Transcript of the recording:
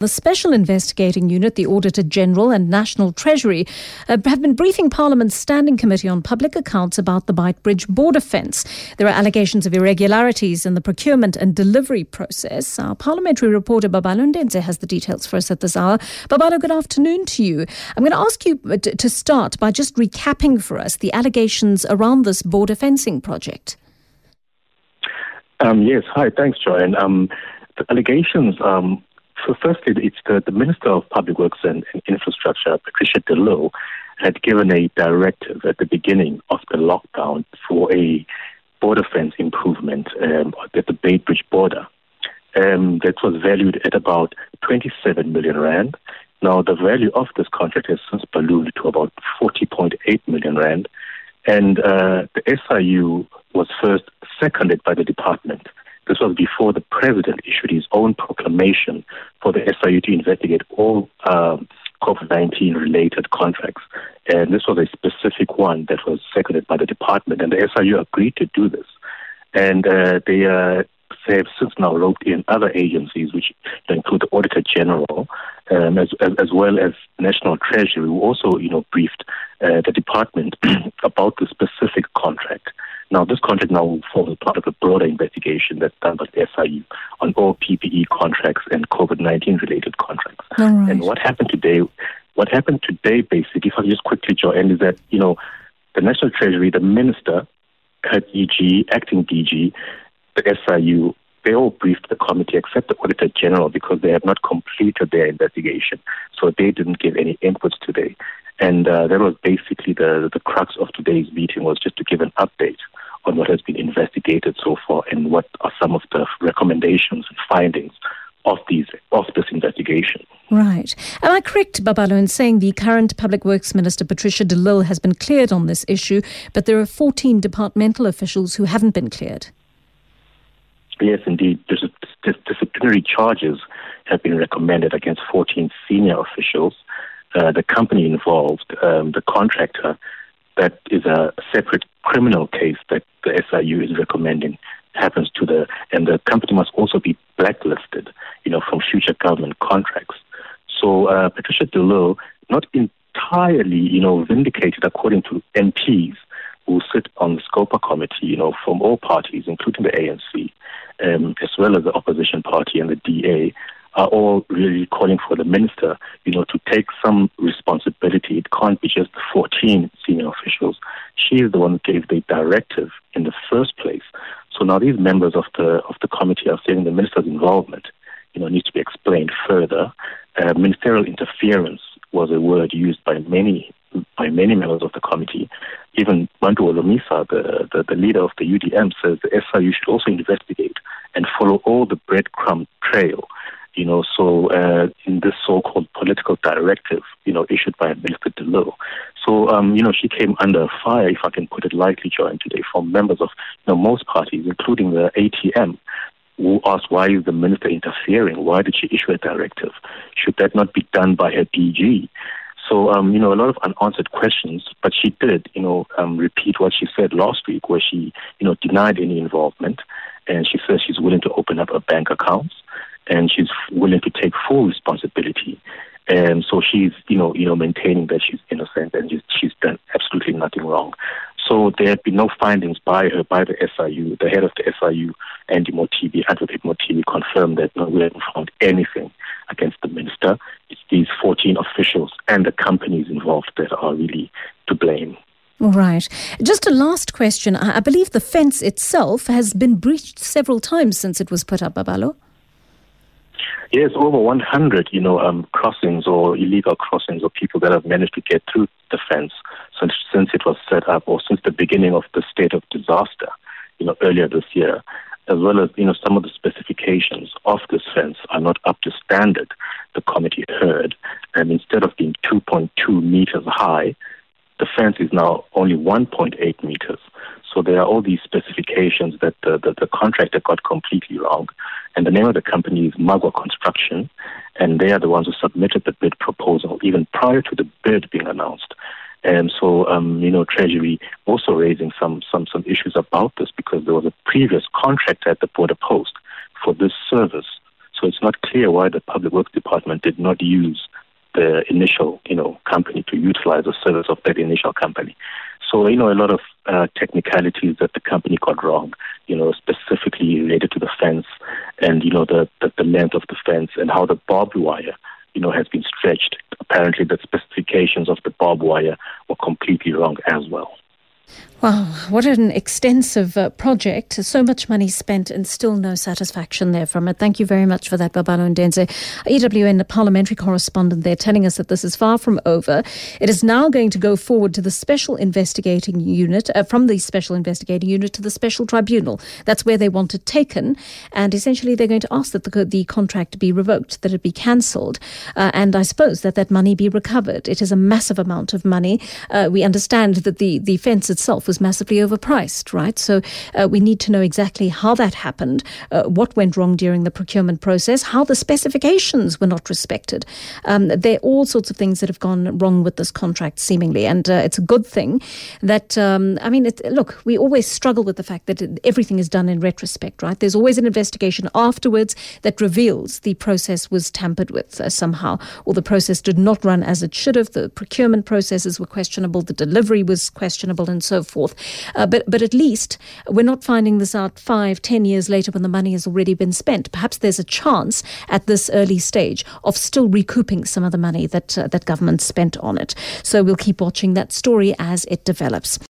The Special Investigating Unit, the Auditor General, and National Treasury uh, have been briefing Parliament's Standing Committee on Public Accounts about the Bridge border fence. There are allegations of irregularities in the procurement and delivery process. Our parliamentary reporter Babalo Ndenze has the details for us at this hour. Babalo, good afternoon to you. I'm going to ask you uh, to start by just recapping for us the allegations around this border fencing project. Um, yes, hi, thanks, Joanne. Um, the allegations um, so firstly, it's the, the Minister of Public Works and, and Infrastructure, Patricia de Lille, had given a directive at the beginning of the lockdown for a border fence improvement um, at the Beitbridge border. Um, that was valued at about 27 million rand. Now, the value of this contract has since ballooned to about 40.8 million rand, and uh, the SIU was first seconded by the department this was before the president issued his own proclamation for the SIU to investigate all um, COVID 19 related contracts. And this was a specific one that was seconded by the department, and the SIU agreed to do this. And uh, they, uh, have since now roped in other agencies, which include the Auditor General, um, as, as, as, well as National Treasury, who also, you know, briefed uh, the department about the specific contract. Now, this contract now forms part of a broader investigation that's done by the SIU on all PPE contracts and COVID-19 related contracts. Right. And what happened today, what happened today, basically, if I just quickly join, is that, you know, the National Treasury, the Minister, DG, acting DG, the SIU, they all briefed the committee except the Auditor General because they had not completed their investigation. So they didn't give any inputs today. And uh, that was basically the, the crux of today's meeting was just to give an update on what has been investigated so far and what are some of the recommendations and findings of these of this investigation. Right. Am I correct, Babalo, in saying the current Public Works Minister Patricia de Lille has been cleared on this issue, but there are 14 departmental officials who haven't been cleared? Yes, indeed. There's disciplinary charges have been recommended against 14 senior officials. Uh, the company involved, um, the contractor, that is a separate criminal case that the SIU is recommending happens to the, and the company must also be blacklisted, you know, from future government contracts. So uh, Patricia de Lille, not entirely, you know, vindicated according to MPs who sit on the SCOPA committee, you know, from all parties, including the ANC, um, as well as the opposition party and the DA, are all really calling for the minister, you know, to take some responsibility. It can't be just 14 senior officials. She is the one who gave the directive in the first place. So now these members of the of the committee are saying the minister's involvement, you know, needs to be explained further. Uh, ministerial interference was a word used by many by many members of the committee. Even Bantu Holomisa, the, the, the leader of the UDM, says the SIU should also investigate and follow all the breadcrumb trail you know, so uh, in this so-called political directive, you know, issued by Minister de Lille. So, um, you know, she came under fire, if I can put it lightly, Joanne, today from members of you know, most parties, including the ATM, who asked why is the minister interfering? Why did she issue a directive? Should that not be done by her DG? So, um, you know, a lot of unanswered questions, but she did, you know, um, repeat what she said last week, where she, you know, denied any involvement, and she says she's willing to open up a bank accounts and she's willing to take full responsibility. And so she's, you know, you know, maintaining that she's innocent and she's, done absolutely nothing wrong. So there have been no findings by her, by the SIU. The head of the SIU, Andy Mothibi, Advocate Mothibi, confirmed that no, we haven't found anything against the minister. It's these 14 officials and the companies involved that are really to blame. All right. Just a last question. I believe the fence itself has been breached several times since it was put up, Babalo. Yes, over 100, you know, um, crossings or illegal crossings or people that have managed to get through the fence since, since it was set up or since the beginning of the state of disaster, you know, earlier this year, as well as, you know, some of the specifications of this fence are not up to standard, the committee heard. And instead of being 2.2 meters high, the fence is now only 1.8 meters. So there are all these specifications that the, the, the, contractor got completely wrong. And the name of the company is Magwa Construction. And they are the ones who submitted the bid proposal even prior to the bid being announced. And so, um, you know, Treasury also raising some, some, some issues about this because there was a previous contractor at the border post for this service. So it's not clear why the Public Works Department did not use the initial, you know, company to utilize the service of that initial company. So, you know, a lot of uh, technicalities that the company got wrong, you know, specifically related to the fence and, you know, the, the, the length of the fence and how the barbed wire, you know, has been stretched. Apparently the specifications of the barbed wire were completely wrong as well. Wow, what an extensive uh, project. So much money spent and still no satisfaction there from it. Thank you very much for that, Babalo Ndenze. EWN, the parliamentary correspondent there, telling us that this is far from over. It is now going to go forward to the special investigating unit, uh, from the special investigating unit to the special tribunal. That's where they want it taken. And essentially, they're going to ask that the, the contract be revoked, that it be cancelled, uh, and I suppose that that money be recovered. It is a massive amount of money. Uh, we understand that the, the fence itself was massively overpriced, right? So uh, we need to know exactly how that happened, uh, what went wrong during the procurement process, how the specifications were not respected. Um, there are all sorts of things that have gone wrong with this contract, seemingly, and uh, it's a good thing that um, I mean, it, look, we always struggle with the fact that everything is done in retrospect, right? There's always an investigation afterwards that reveals the process was tampered with uh, somehow, or the process did not run as it should have. The procurement processes were questionable, the delivery was questionable, and so forth forth. Uh, but but at least we're not finding this out five, ten years later when the money has already been spent. Perhaps there's a chance at this early stage of still recouping some of the money that uh, that government spent on it. So we'll keep watching that story as it develops.